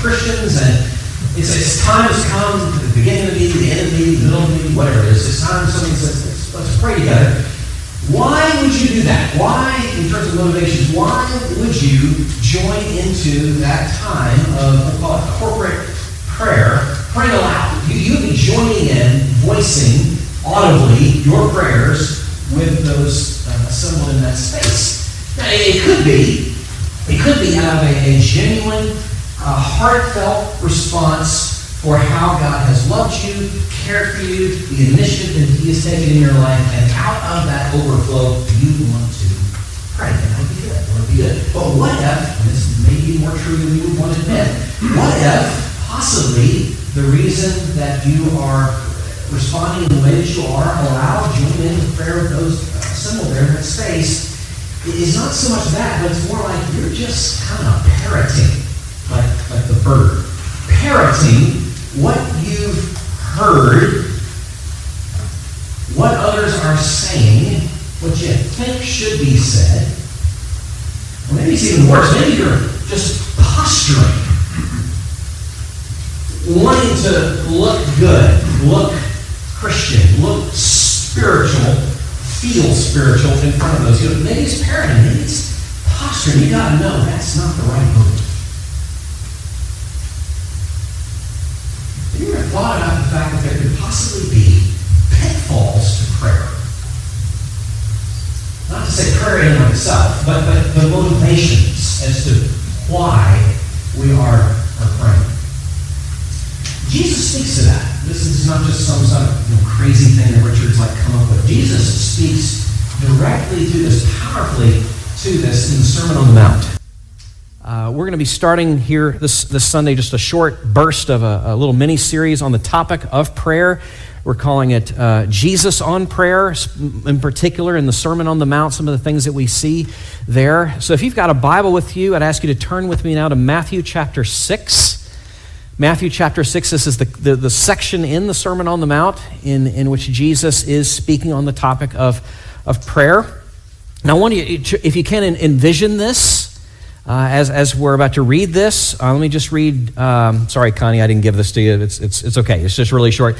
Christians, and it's, it's time has come, to the beginning of meeting, the end of the meeting, the middle of meeting, whatever it is. It's time somebody says, let's, let's pray together. Why would you do that? Why, in terms of motivations, why would you join into that time of, call it corporate prayer, praying aloud? You, you would be joining in, voicing audibly your prayers with those uh, assembled in that space. Now, it could be, it could be out of a, a genuine, uh, heartfelt response for how God has loved you, cared for you, the initiative that He has taken in your life, and out of that overflow, you want to pray. And that would be good. Would be good. But what if, and this may be more true than you would want to admit, what if possibly the reason that you are responding in the way that you are, allow, join in with prayer with those assembled there in that space, is not so much that, but it's more like you're just kind of parroting, like, like the bird. Parroting what you've heard, what others are saying, what you think should be said. Or maybe it's even worse. Maybe you're just posturing, wanting to look good, look Christian, look spiritual, feel spiritual in front of those. You know, maybe it's parenting, maybe it's posturing. You got to know that's not the right move. Thought about the fact that there could possibly be pitfalls to prayer? Not to say prayer in and of itself, but, but the motivations as to why we are, are praying. Jesus speaks to that. This is not just some sort of you know, crazy thing that Richard's like come up with. Jesus speaks directly to this, powerfully to this in the Sermon on the Mount. Uh, we're going to be starting here this, this Sunday just a short burst of a, a little mini series on the topic of prayer. We're calling it uh, Jesus on Prayer, in particular, in the Sermon on the Mount, some of the things that we see there. So if you've got a Bible with you, I'd ask you to turn with me now to Matthew chapter 6. Matthew chapter 6, this is the, the, the, section in the Sermon on the Mount in, in which Jesus is speaking on the topic of, of prayer. Now, I want you, if you can envision this uh, as, as we're about to read this, uh, let me just read. Um, sorry, Connie, I didn't give this to you. It's, it's, it's okay, it's just really short.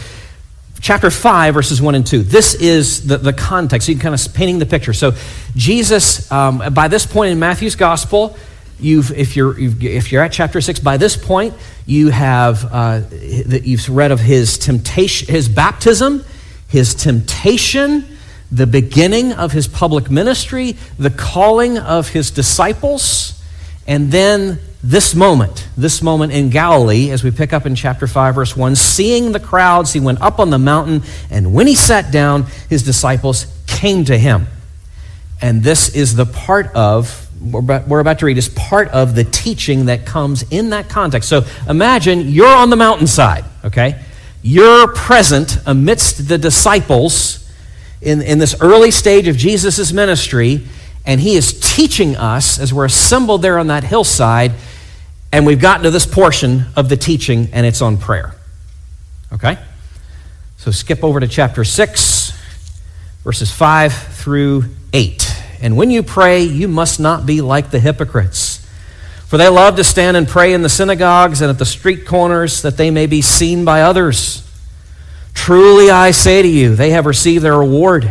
Chapter 5, verses 1 and 2. This is the, the context. You can kind of painting the picture. So, Jesus, um, by this point in Matthew's gospel, You've, if, you're, if you're at chapter 6, by this point, you have uh, you've read of his temptation, his baptism, his temptation, the beginning of his public ministry, the calling of his disciples, and then this moment, this moment in Galilee, as we pick up in chapter 5, verse 1, seeing the crowds, he went up on the mountain, and when he sat down, his disciples came to him. And this is the part of we're about to read is part of the teaching that comes in that context. So imagine you're on the mountainside, okay? You're present amidst the disciples in, in this early stage of Jesus' ministry, and he is teaching us as we're assembled there on that hillside, and we've gotten to this portion of the teaching, and it's on prayer. Okay? So skip over to chapter 6, verses 5 through 8. And when you pray, you must not be like the hypocrites. For they love to stand and pray in the synagogues and at the street corners that they may be seen by others. Truly I say to you, they have received their reward.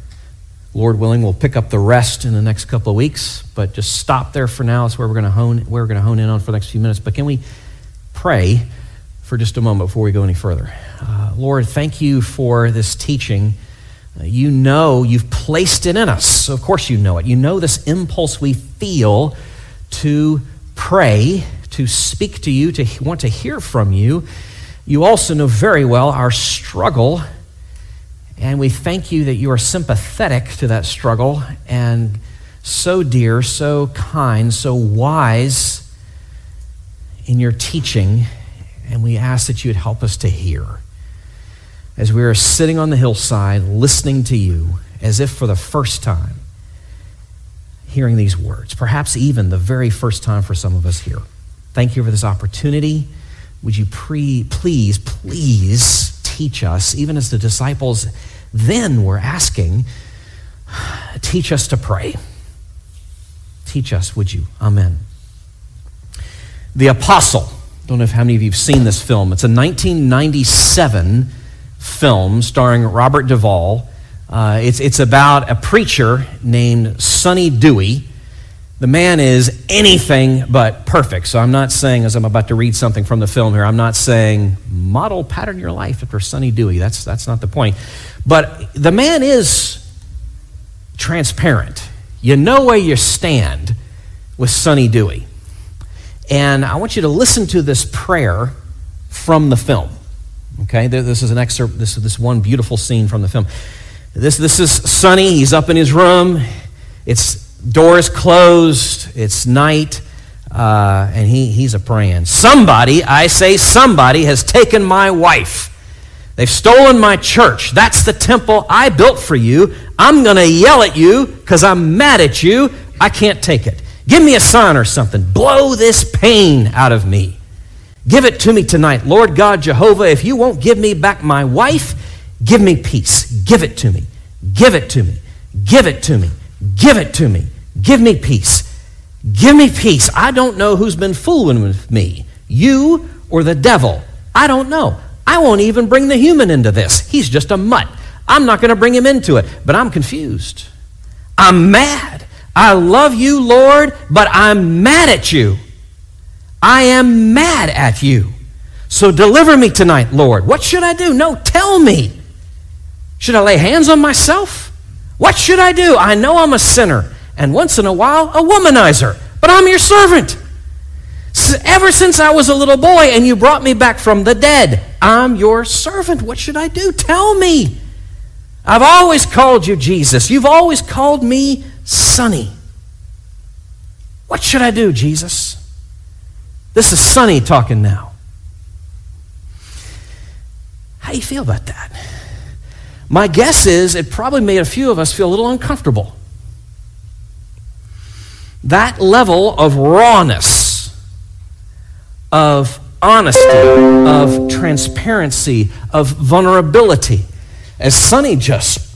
Lord willing, we'll pick up the rest in the next couple of weeks, but just stop there for now. It's where we're going to hone, where we're going to hone in on for the next few minutes. But can we pray for just a moment before we go any further? Uh, Lord, thank you for this teaching. Uh, you know you've placed it in us. So of course, you know it. You know this impulse we feel to pray, to speak to you, to want to hear from you. You also know very well our struggle and we thank you that you are sympathetic to that struggle and so dear, so kind, so wise in your teaching. And we ask that you would help us to hear. As we are sitting on the hillside listening to you as if for the first time, hearing these words, perhaps even the very first time for some of us here. Thank you for this opportunity. Would you pre- please, please teach us, even as the disciples then were asking, teach us to pray. Teach us, would you? Amen. The Apostle. Don't know if how many of you have seen this film. It's a 1997 film starring Robert Duvall. Uh, it's, it's about a preacher named Sonny Dewey the man is anything but perfect. So I'm not saying, as I'm about to read something from the film here, I'm not saying model pattern your life after Sonny Dewey. That's, that's not the point. But the man is transparent. You know where you stand with Sonny Dewey. And I want you to listen to this prayer from the film. Okay, this is an excerpt, this is this one beautiful scene from the film. This, this is Sonny, he's up in his room. It's doors closed, it's night, uh, and he, he's a praying. Somebody, I say, somebody has taken my wife. They've stolen my church. That's the temple I built for you. I'm going to yell at you because I'm mad at you. I can't take it. Give me a sign or something. Blow this pain out of me. Give it to me tonight. Lord God Jehovah, if you won't give me back my wife, give me peace. Give it to me. Give it to me. Give it to me. Give it to me. Give me peace. Give me peace. I don't know who's been fooling with me, you or the devil. I don't know. I won't even bring the human into this. He's just a mutt. I'm not going to bring him into it, but I'm confused. I'm mad. I love you, Lord, but I'm mad at you. I am mad at you. So deliver me tonight, Lord. What should I do? No, tell me. Should I lay hands on myself? What should I do? I know I'm a sinner, and once in a while, a womanizer, but I'm your servant. Ever since I was a little boy and you brought me back from the dead, I'm your servant. What should I do? Tell me. I've always called you Jesus. You've always called me Sonny. What should I do, Jesus? This is Sonny talking now. How do you feel about that? My guess is it probably made a few of us feel a little uncomfortable. That level of rawness, of honesty, of transparency, of vulnerability, as Sonny just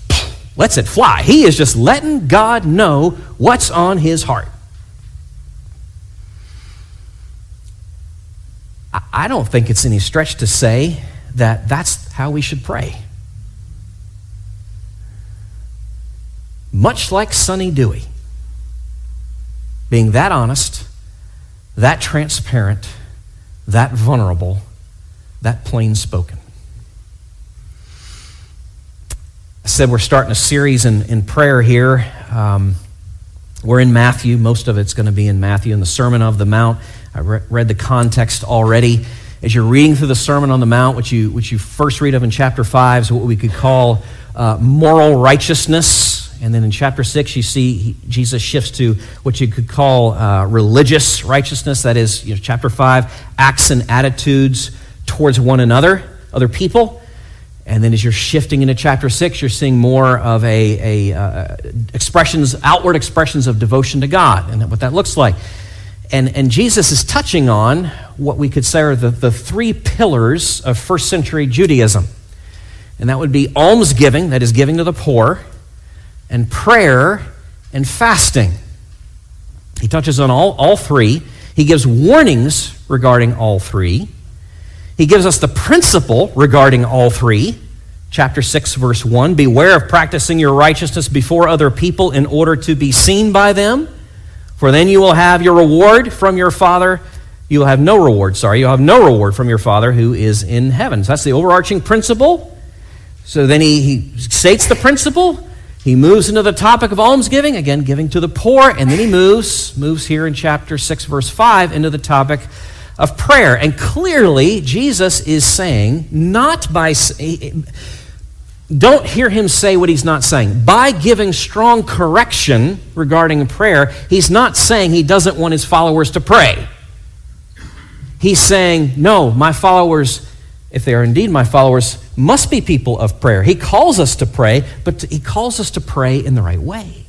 lets it fly. He is just letting God know what's on his heart. I don't think it's any stretch to say that that's how we should pray. Much like Sonny Dewey, being that honest, that transparent, that vulnerable, that plain spoken. I said we're starting a series in, in prayer here. Um, we're in Matthew. Most of it's going to be in Matthew in the Sermon of the Mount. I re- read the context already. As you're reading through the Sermon on the Mount, which you, which you first read of in chapter 5, is what we could call uh, moral righteousness and then in chapter 6, you see Jesus shifts to what you could call uh, religious righteousness. That is, you know, chapter 5, acts and attitudes towards one another, other people. And then as you're shifting into chapter 6, you're seeing more of a, a uh, expressions, outward expressions of devotion to God and what that looks like. And, and Jesus is touching on what we could say are the, the three pillars of first century Judaism. And that would be almsgiving, that is, giving to the poor and prayer and fasting. He touches on all, all three. He gives warnings regarding all three. He gives us the principle regarding all three chapter 6 verse 1 beware of practicing your righteousness before other people in order to be seen by them for then you will have your reward from your father you will have no reward sorry you'll have no reward from your father who is in heaven so that's the overarching principle so then he, he states the principle he moves into the topic of almsgiving again giving to the poor and then he moves moves here in chapter 6 verse 5 into the topic of prayer and clearly jesus is saying not by don't hear him say what he's not saying. By giving strong correction regarding prayer, he's not saying he doesn't want his followers to pray. He's saying, no, my followers, if they are indeed my followers, must be people of prayer. He calls us to pray, but he calls us to pray in the right way.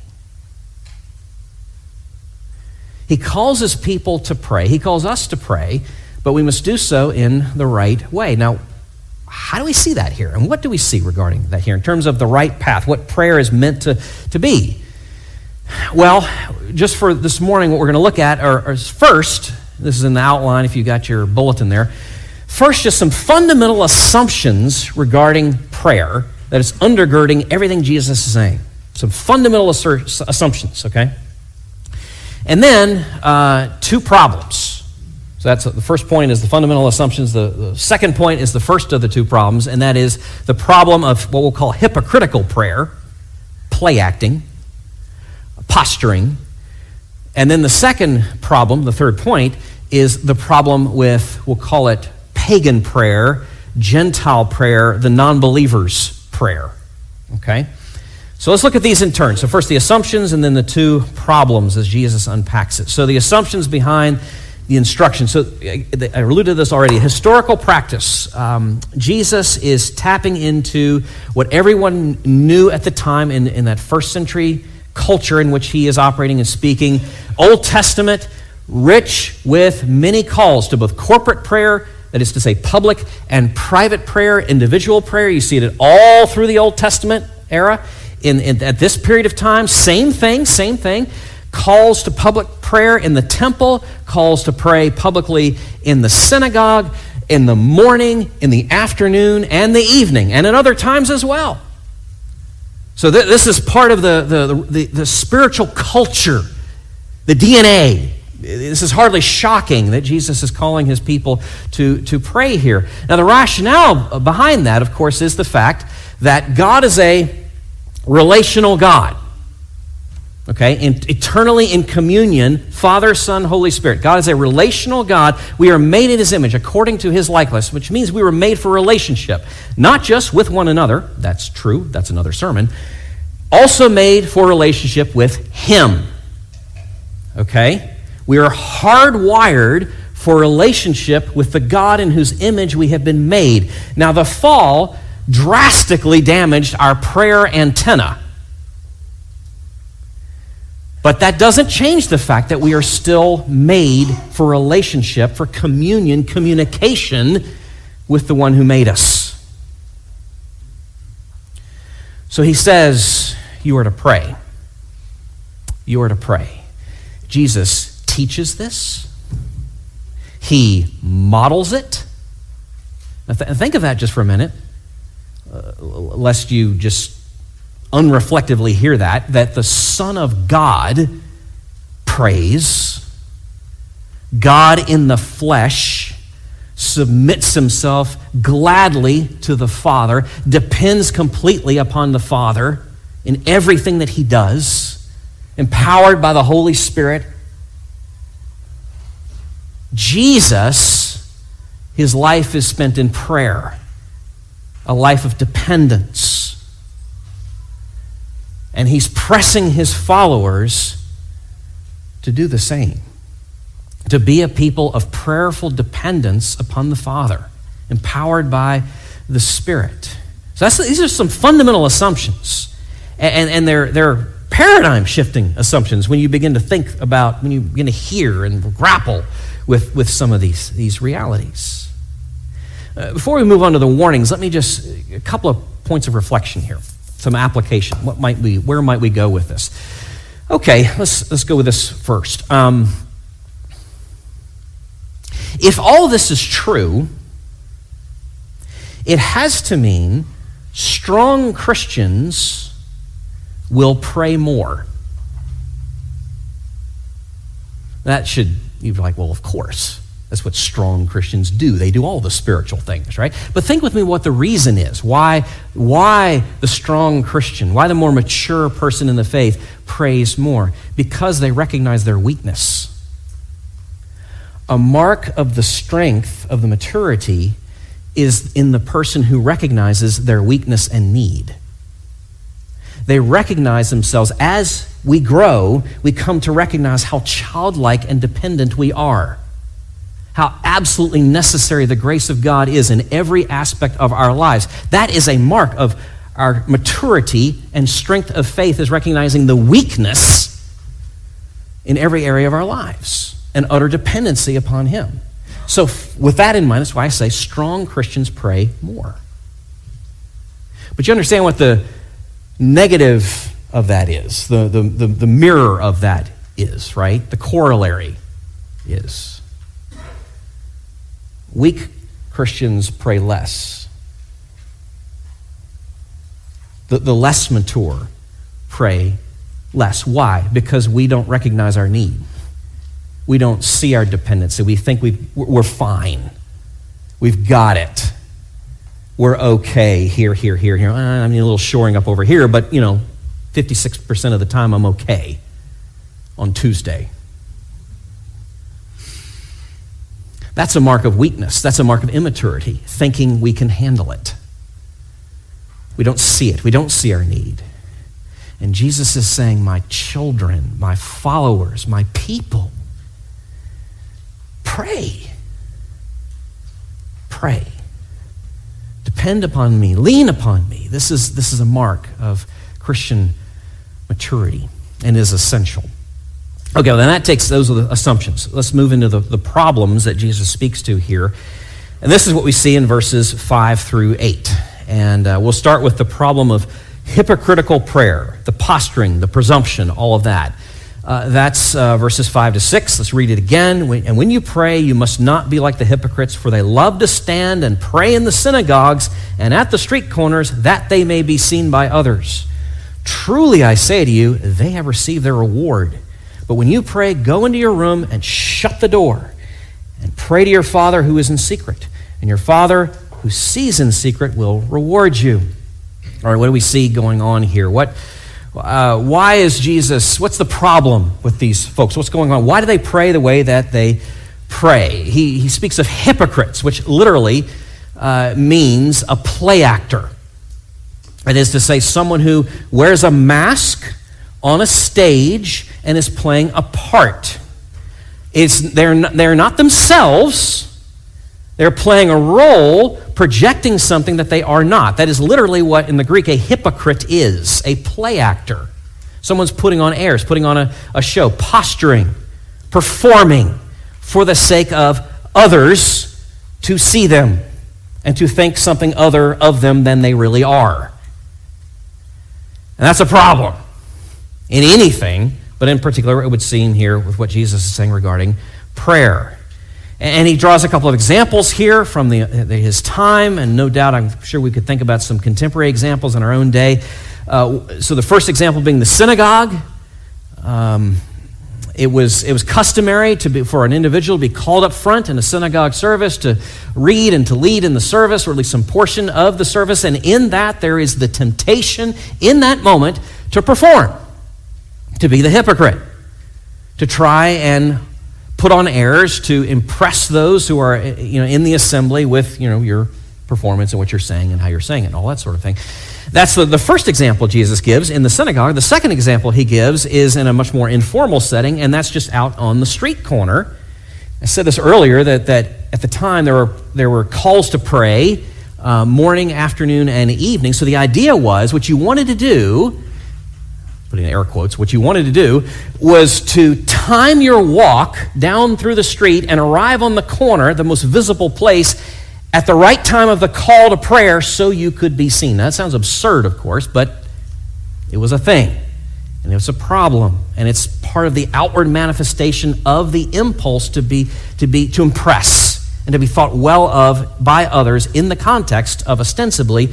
He calls his people to pray. He calls us to pray, but we must do so in the right way. Now, how do we see that here? And what do we see regarding that here in terms of the right path, what prayer is meant to, to be? Well, just for this morning, what we're going to look at are, are first, this is in the outline if you got your bulletin there. First, just some fundamental assumptions regarding prayer that is undergirding everything Jesus is saying. Some fundamental assumptions, okay? And then uh, two problems so that's the first point is the fundamental assumptions. The, the, second point is the first of the two problems, and that is the problem of what we'll call hypocritical prayer, play acting, posturing. And then the second problem, the third point, is the problem with, we'll call it pagan prayer, Gentile prayer, the non believer's prayer. Okay? So let's look at these in turn. So, first the assumptions, and then the two problems as Jesus unpacks it. So, the assumptions behind the instruction. So I alluded to this already. Historical practice. Um, Jesus is tapping into what everyone knew at the time in, in that first century culture in which he is operating and speaking. Old Testament, rich with many calls to both corporate prayer, that is to say, public and private prayer, individual prayer. You see it all through the Old Testament era. In, in, at this period of time, same thing, same thing calls to public prayer in the temple, calls to pray publicly in the synagogue, in the morning, in the afternoon, and the evening, and at other times as well. So, th- this is part of the, the, the, the spiritual culture, the DNA. This is hardly shocking that Jesus is calling his people to, to pray here. Now, the rationale behind that, of course, is the fact that God is a relational God okay, in, eternally in communion, Father, Son, Holy Spirit. God is a relational God. We are made in His image according to His likeness, which means we were made for relationship, not just with one another. That's true, that's another sermon. Also made for relationship with Him. Okay? We are hardwired for relationship with the God in whose image we have been made. Now, the fall drastically damaged our prayer antenna but that doesn't change the fact that we are still made for relationship, for communion, communication with the one who made us. So he says, You are to pray. You are to pray. Jesus teaches this, he models it. Now th- think of that just for a minute, uh, lest you just unreflectively hear that, that the Son of God prays, God in the flesh submits himself gladly to the Father, depends completely upon the Father in everything that he does, empowered by the Holy Spirit. Jesus, his life is spent in prayer, a life of dependence and he's pressing his followers to do the same, to be a people of prayerful dependence upon the Father, empowered by the Spirit. So these are some fundamental assumptions, and, and they're, they're paradigm shifting assumptions when you begin to think about, when you begin to hear and grapple with, with some of these, these realities. Uh, before we move on to the warnings, let me just, a couple of points of reflection here some application. What might we, where might we go with this? Okay, let's, let's go with this first. Um, if all this is true, it has to mean strong Christians will pray more. That should, you'd be like, well, of course. That's what strong Christians do. They do all the spiritual things, right? But think with me what the reason is. Why, why the strong Christian, why the more mature person in the faith prays more? Because they recognize their weakness. A mark of the strength of the maturity is in the person who recognizes their weakness and need. They recognize themselves as we grow, we come to recognize how childlike and dependent we are how absolutely necessary the grace of God is in every aspect of our lives. That is a mark of our maturity and strength of faith, is recognizing the weakness in every area of our lives and utter dependency upon Him. So, with that in mind, that's why I say strong Christians pray more. But you understand what the negative of that is, the, the, the, the mirror of that is, right? The corollary is. Weak Christians pray less. The, the less mature pray less. Why? Because we don't recognize our need. We don't see our dependency. We think we we're fine. We've got it. We're okay here, here, here, here. I mean, a little shoring up over here, but, you know, 56% of the time I'm okay on Tuesday. That's a mark of weakness. That's a mark of immaturity, thinking we can handle it. We don't see it. We don't see our need. And Jesus is saying, My children, my followers, my people, pray. Pray. Depend upon me. Lean upon me. This is, this is a mark of Christian maturity and is essential. Okay, well, then that takes those are the assumptions. Let's move into the, the problems that Jesus speaks to here. And this is what we see in verses 5 through 8. And uh, we'll start with the problem of hypocritical prayer, the posturing, the presumption, all of that. Uh, that's uh, verses 5 to 6. Let's read it again. And when you pray, you must not be like the hypocrites, for they love to stand and pray in the synagogues and at the street corners, that they may be seen by others. Truly, I say to you, they have received their reward. But when you pray, go into your room and shut the door and pray to your Father who is in secret. And your Father who sees in secret will reward you. All right, what do we see going on here? What, uh, why is Jesus, what's the problem with these folks? What's going on? Why do they pray the way that they pray? He, he speaks of hypocrites, which literally uh, means a play actor. That is to say, someone who wears a mask on a stage and is playing a part. It's, they're, not, they're not themselves, they're playing a role, projecting something that they are not. That is literally what, in the Greek, a hypocrite is a play actor. Someone's putting on airs, putting on a, a show, posturing, performing for the sake of others to see them and to think something other of them than they really are. And that's a problem in anything, but in particular, it would seem here with what Jesus is saying regarding prayer. And he draws a couple of examples here from the, his time, and no doubt I'm sure we could think about some contemporary examples in our own day. Uh, so, the first example being the synagogue. Um, it was, it was customary to be, for an individual to be called up front in a synagogue service to read and to lead in the service, or at least some portion of the service. And in that, there is the temptation in that moment to perform to be the hypocrite, to try and put on airs to impress those who are you know, in the assembly with you know, your performance and what you're saying and how you're saying it and all that sort of thing. That's the, the first example Jesus gives in the synagogue. The second example he gives is in a much more informal setting, and that's just out on the street corner. I said this earlier that, that at the time there were, there were calls to pray uh, morning, afternoon, and evening. So the idea was what you wanted to do putting in air quotes, what you wanted to do was to time your walk down through the street and arrive on the corner, the most visible place, at the right time of the call to prayer so you could be seen. Now, that sounds absurd, of course, but it was a thing. And it was a problem. And it's part of the outward manifestation of the impulse to be to be to impress and to be thought well of by others in the context of ostensibly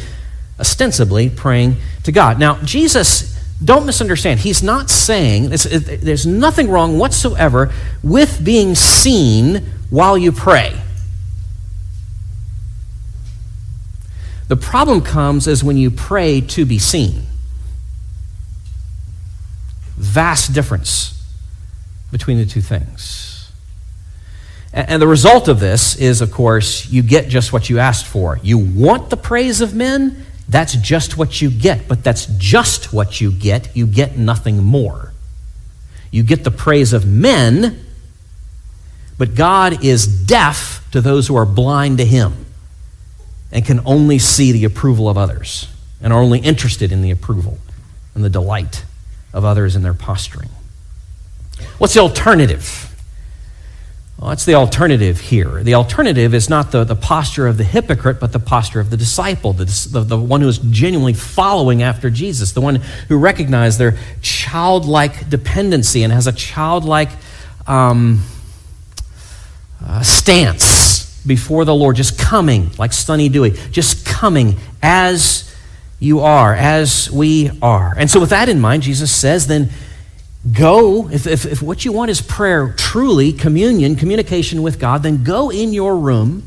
ostensibly praying to God. Now, Jesus, don't misunderstand, he's not saying, there's nothing wrong whatsoever with being seen while you pray. The problem comes is when you pray to be seen. Vast difference between the two things. And the result of this is, of course, you get just what you asked for. You want the praise of men, that's just what you get. But that's just what you get. You get nothing more. You get the praise of men, but God is deaf to those who are blind to Him and can only see the approval of others and are only interested in the approval and the delight of others in their posturing. What's the alternative? Well, that's the alternative here. The alternative is not the, the posture of the hypocrite, but the posture of the disciple, the, the, the one who is genuinely following after Jesus, the one who recognizes their childlike dependency and has a childlike um, uh, stance before the Lord, just coming like Sonny Dewey, just coming as you are, as we are. And so, with that in mind, Jesus says, then Go, if, if, if what you want is prayer, truly communion, communication with God, then go in your room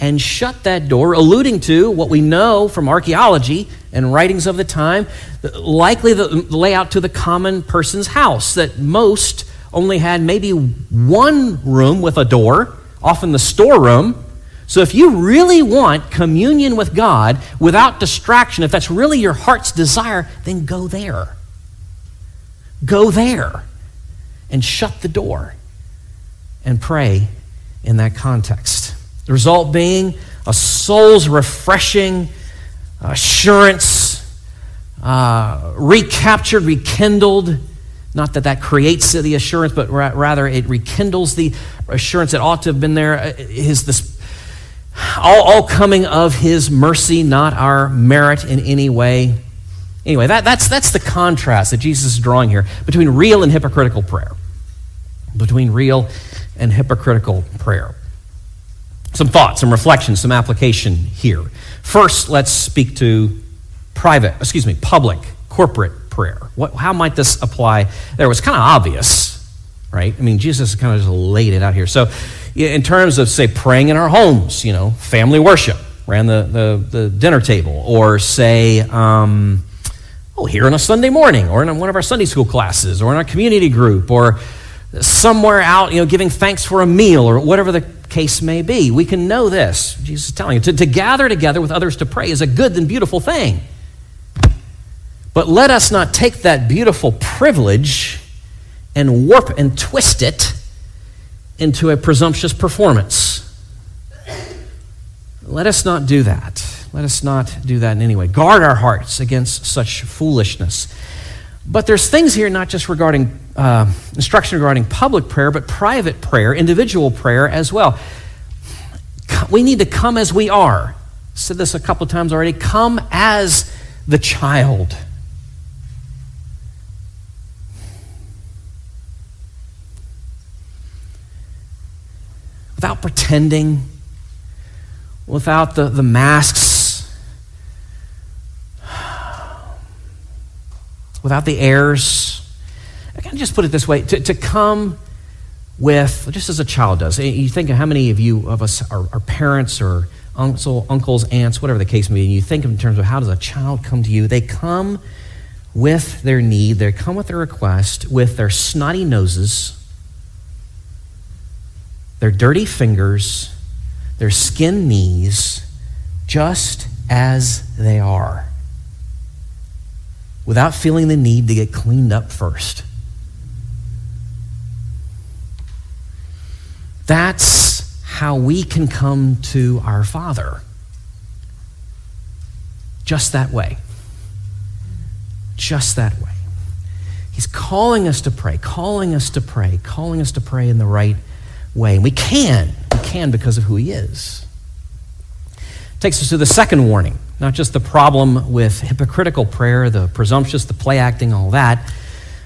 and shut that door, alluding to what we know from archaeology and writings of the time, likely the layout to the common person's house, that most only had maybe one room with a door, often the storeroom. So if you really want communion with God without distraction, if that's really your heart's desire, then go there. Go there and shut the door and pray in that context. The result being a soul's refreshing assurance, uh, recaptured, rekindled. Not that that creates the assurance, but ra- rather it rekindles the assurance that ought to have been there. Uh, his, this, all, all coming of His mercy, not our merit in any way. Anyway, that, that's, that's the contrast that Jesus is drawing here between real and hypocritical prayer. Between real and hypocritical prayer. Some thoughts, some reflections, some application here. First, let's speak to private, excuse me, public, corporate prayer. What, how might this apply there? It was kind of obvious, right? I mean, Jesus kind of just laid it out here. So, in terms of, say, praying in our homes, you know, family worship around the, the, the dinner table, or say, um, oh, here on a Sunday morning, or in one of our Sunday school classes, or in our community group, or somewhere out, you know, giving thanks for a meal, or whatever the case may be. We can know this. Jesus is telling you to, to gather together with others to pray is a good and beautiful thing. But let us not take that beautiful privilege and warp and twist it into a presumptuous performance. Let us not do that. Let us not do that in any way. Guard our hearts against such foolishness. But there's things here not just regarding uh, instruction regarding public prayer, but private prayer, individual prayer as well. We need to come as we are. I said this a couple of times already. Come as the child. Without pretending, without the, the masks without the airs. I can just put it this way to, to come with, just as a child does. You think of how many of you of us are, are parents or uncle, uncles, aunts, whatever the case may be, and you think in terms of how does a child come to you? They come with their need, they come with their request, with their snotty noses, their dirty fingers, their skin knees, just as they are without feeling the need to get cleaned up first. That's how we can come to our Father. Just that way. Just that way. He's calling us to pray, calling us to pray, calling us to pray in the right way. And we can. We can because of who He is. Takes us to the second warning not just the problem with hypocritical prayer, the presumptuous, the play acting, all that,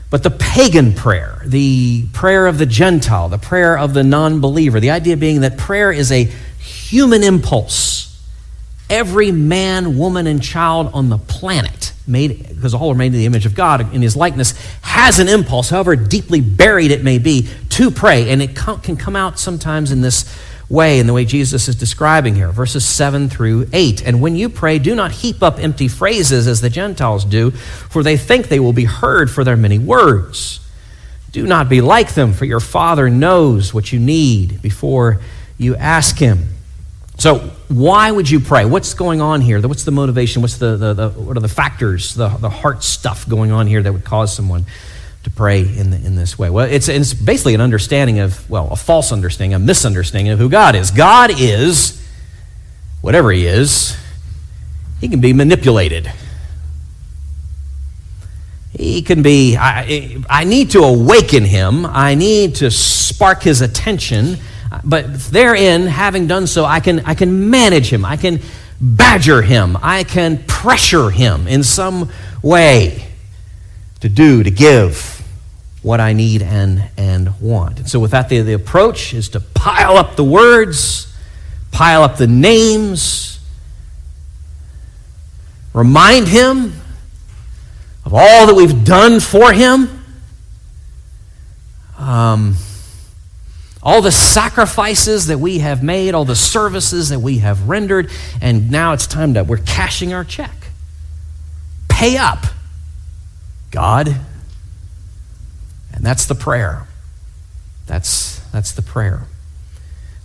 but the pagan prayer, the prayer of the Gentile, the prayer of the non believer. The idea being that prayer is a human impulse. Every man, woman, and child on the planet, made because all are made in the image of God in His likeness, has an impulse, however deeply buried it may be, to pray, and it can come out sometimes in this way, in the way Jesus is describing here, verses 7 through 8. And when you pray, do not heap up empty phrases as the Gentiles do, for they think they will be heard for their many words. Do not be like them, for your Father knows what you need before you ask Him. So, why would you pray? What's going on here? What's the motivation? What's the, the, the what are the factors, the, the heart stuff going on here that would cause someone to pray in, the, in this way? Well, it's, it's basically an understanding of, well, a false understanding, a misunderstanding of who God is. God is, whatever He is, He can be manipulated. He can be, I, I need to awaken Him, I need to spark His attention, but therein, having done so, I can, I can manage Him, I can badger Him, I can pressure Him in some way to do, to give what I need and, and want. And so, with that, the, the approach is to pile up the words, pile up the names, remind him of all that we've done for him, um, all the sacrifices that we have made, all the services that we have rendered, and now it's time to, we're cashing our check. Pay up, God. And that's the prayer. That's, that's the prayer.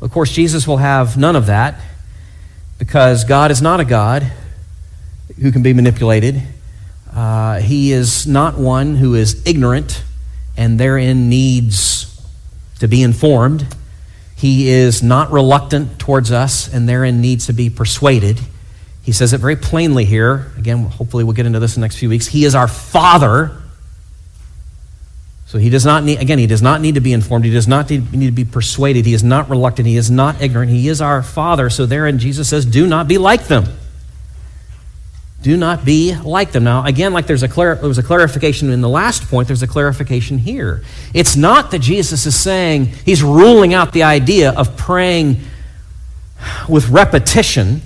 Of course, Jesus will have none of that because God is not a God who can be manipulated. Uh, he is not one who is ignorant and therein needs to be informed. He is not reluctant towards us and therein needs to be persuaded. He says it very plainly here. Again, hopefully, we'll get into this in the next few weeks. He is our Father so he does not need, again, he does not need to be informed. He does not need, to be persuaded. He is not reluctant. He is not ignorant. He is our Father. So therein, Jesus says, do not be like them. Do not be like them. Now, again, like there's a clar- there was a clarification in the last point, there's a clarification here. It's not that Jesus is saying, he's ruling out the idea of praying with repetition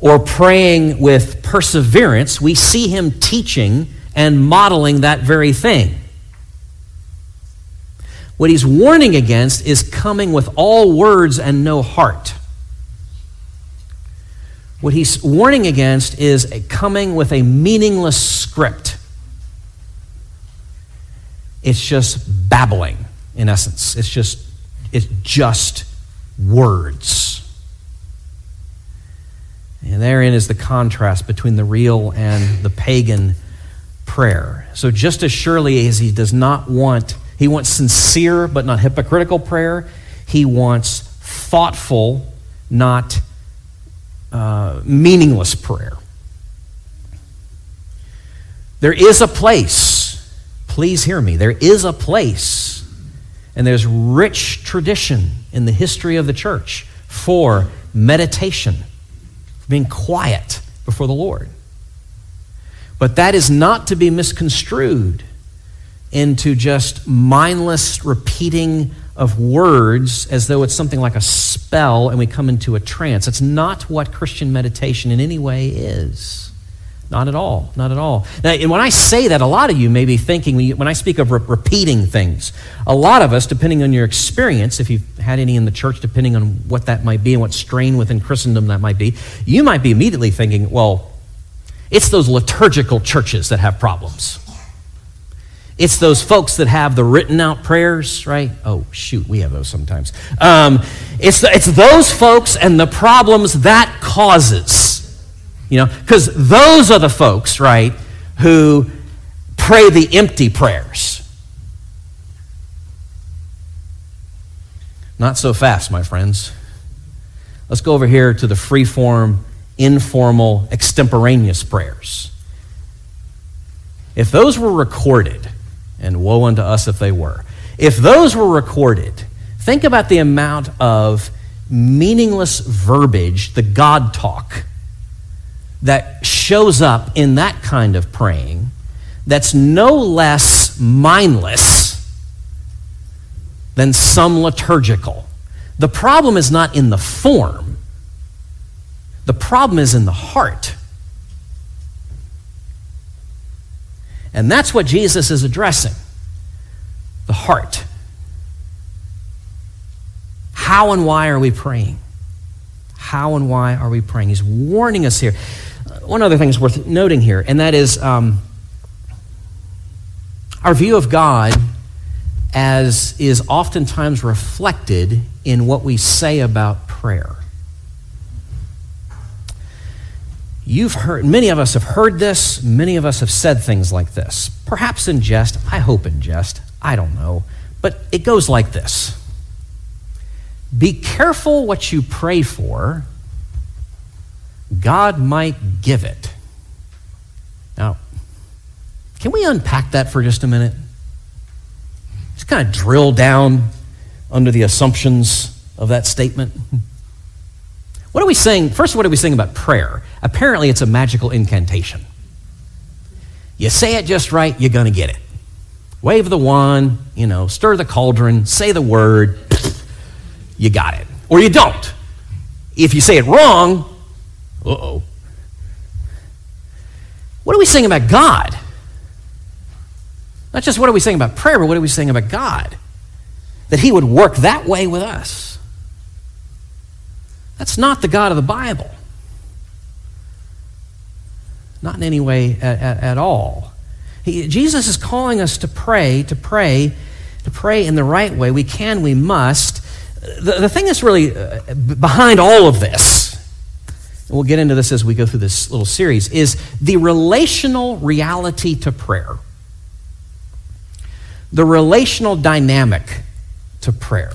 or praying with perseverance. We see him teaching and modeling that very thing. What he's warning against is coming with all words and no heart. What he's warning against is a coming with a meaningless script. It's just babbling, in essence. It's just, it's just words. And therein is the contrast between the real and the pagan prayer. So, just as surely as he does not want he wants sincere but not hypocritical prayer. He wants thoughtful, not uh, meaningless prayer. There is a place, please hear me, there is a place, and there's rich tradition in the history of the church for meditation, being quiet before the Lord. But that is not to be misconstrued into just mindless repeating of words as though it's something like a spell and we come into a trance. That's not what Christian meditation in any way is. Not at all. Not at all. Now, and when I say that, a lot of you may be thinking, when, I speak of re- repeating things, a lot of us, depending on your experience, if you've had any in the church, depending on what that might be and what strain within Christendom that might be, you might be immediately thinking, well, it's those liturgical churches that have problems. It's those folks that have the written out prayers, right? Oh, shoot, we have those sometimes. Um, it's, the, it's those folks and the problems that causes. You know, because those are the folks, right, who pray the empty prayers. Not so fast, my friends. Let's go over here to the free form, informal, extemporaneous prayers. If those were recorded, and woe unto us if they were. If those were recorded, think about the amount of meaningless verbiage, the God talk, that shows up in that kind of praying that's no less mindless than some liturgical. The problem is not in the form, The problem is in the heart. And that's what Jesus is addressing the heart. How and why are we praying? How and why are we praying? He's warning us here. One other thing is worth noting here, and that is um, our view of God as is oftentimes reflected in what we say about prayer. You've heard, many of us have heard this, many of us have said things like this. Perhaps in jest, I hope in jest, I don't know. But it goes like this Be careful what you pray for, God might give it. Now, can we unpack that for just a minute? Just kind of drill down under the assumptions of that statement. What are we saying? First, what are we saying about prayer? Apparently, it's a magical incantation. You say it just right, you're going to get it. Wave the wand, you know, stir the cauldron, say the word, you got it. Or you don't. If you say it wrong, uh oh. What are we saying about God? Not just what are we saying about prayer, but what are we saying about God? That He would work that way with us. That's not the God of the Bible. Not in any way at, at, at all. He, Jesus is calling us to pray, to pray, to pray in the right way. We can, we must. The, the thing that's really uh, behind all of this, and we'll get into this as we go through this little series, is the relational reality to prayer. The relational dynamic to prayer.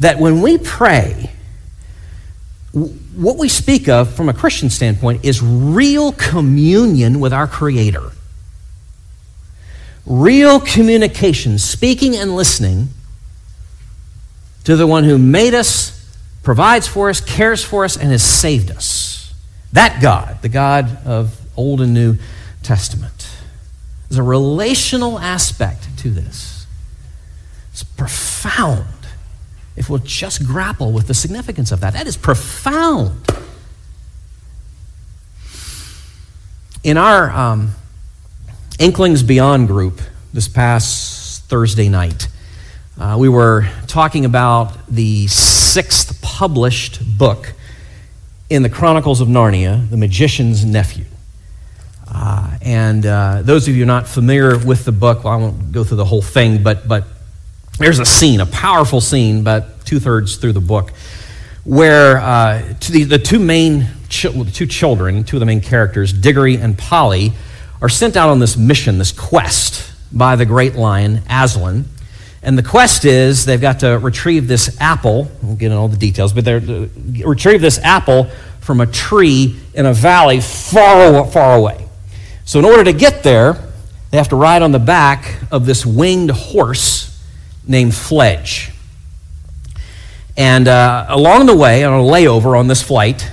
That when we pray, what we speak of from a Christian standpoint is real communion with our Creator. Real communication, speaking and listening to the one who made us, provides for us, cares for us, and has saved us. That God, the God of Old and New Testament. There's a relational aspect to this. It's profound if we'll just grapple with the significance of that. That is profound. In our um, Inklings Beyond group this past Thursday night, uh, we were talking about the sixth published book in the Chronicles of Narnia, The Magician's Nephew. Uh, and uh, those of you not familiar with the book, well, I won't go through the whole thing, but, but there's a scene, a powerful scene, but two thirds through the book, where uh, the, the two main the two children, two of the main characters, Diggory and Polly, are sent out on this mission, this quest by the great lion Aslan. And the quest is they've got to retrieve this apple. We'll get into all the details, but they're uh, retrieve this apple from a tree in a valley far, far away. So, in order to get there, they have to ride on the back of this winged horse named Fledge. And uh, along the way, on a layover on this flight,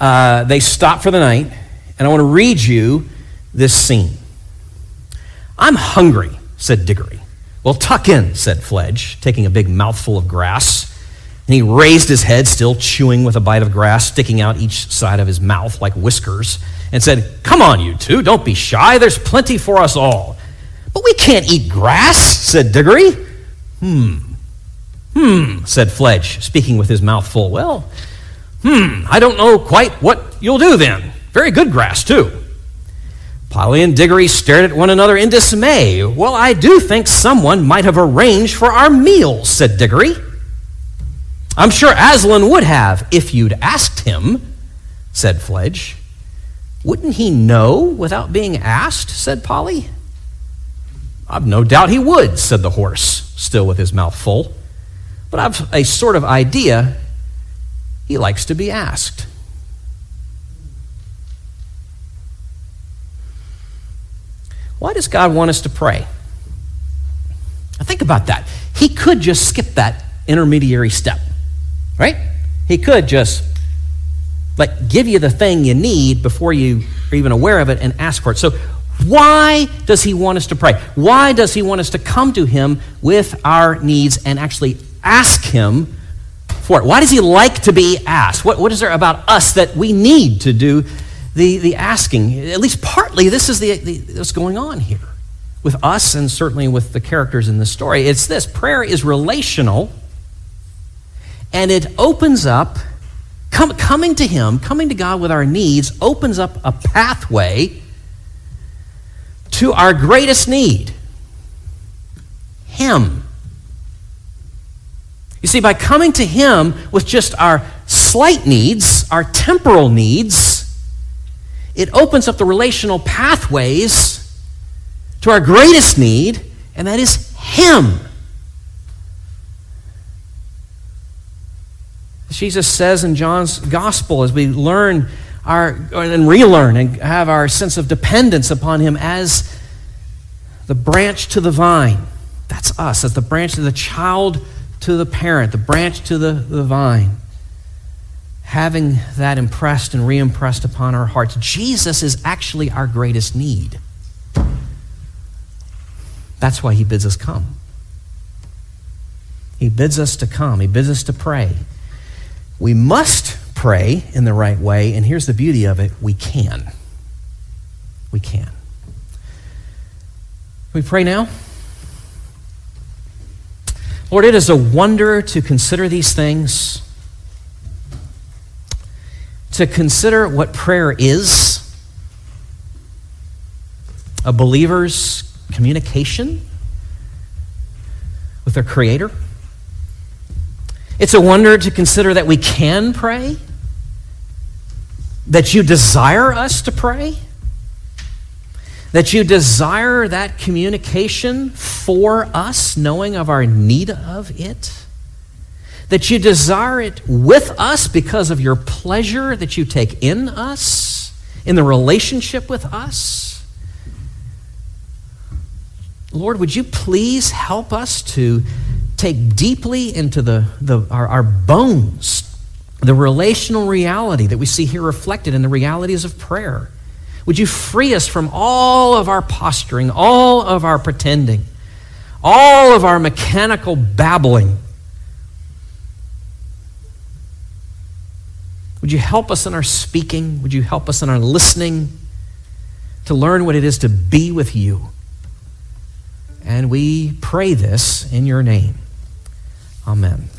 uh, they stop for the night, and I want to read you this scene. I'm hungry, said Diggory. Well, tuck in, said Fledge, taking a big mouthful of grass. And he raised his head, still chewing with a bite of grass sticking out each side of his mouth like whiskers, and said, Come on, you two, don't be shy. There's plenty for us all. But we can't eat grass, said Diggory. Hmm. Hmm, said Fledge, speaking with his mouth full. Well, hmm, I don't know quite what you'll do then. Very good grass, too. Polly and Diggory stared at one another in dismay. Well, I do think someone might have arranged for our meals, said Diggory. I'm sure Aslan would have if you'd asked him, said Fledge. Wouldn't he know without being asked? said Polly. I've no doubt he would, said the horse, still with his mouth full. But I've a sort of idea he likes to be asked. Why does God want us to pray? Now think about that. He could just skip that intermediary step, right? He could just like give you the thing you need before you are even aware of it and ask for it. So why does he want us to pray? Why does he want us to come to him with our needs and actually ask him for it? Why does he like to be asked? What, what is there about us that we need to do the, the asking? At least partly, this is the, the, what's going on here with us and certainly with the characters in the story. It's this prayer is relational and it opens up, com- coming to Him, coming to God with our needs, opens up a pathway to our greatest need Him. You see, by coming to Him with just our slight needs, our temporal needs, it opens up the relational pathways to our greatest need, and that is Him. Jesus says in John's gospel as we learn our and relearn and have our sense of dependence upon him as the branch to the vine. That's us, as the branch to the child to the parent, the branch to the, the vine. Having that impressed and re impressed upon our hearts, Jesus is actually our greatest need. That's why he bids us come. He bids us to come, he bids us to pray. We must pray in the right way, and here's the beauty of it we can. We can. We pray now. Lord, it is a wonder to consider these things, to consider what prayer is a believer's communication with their Creator. It's a wonder to consider that we can pray, that you desire us to pray, that you desire that communication for us, knowing of our need of it, that you desire it with us because of your pleasure that you take in us, in the relationship with us. Lord, would you please help us to take deeply into the, the, our, our bones the relational reality that we see here reflected in the realities of prayer. Would you free us from all of our posturing, all of our pretending, all of our mechanical babbling? Would you help us in our speaking? Would you help us in our listening to learn what it is to be with you? And we pray this in your name. Amen.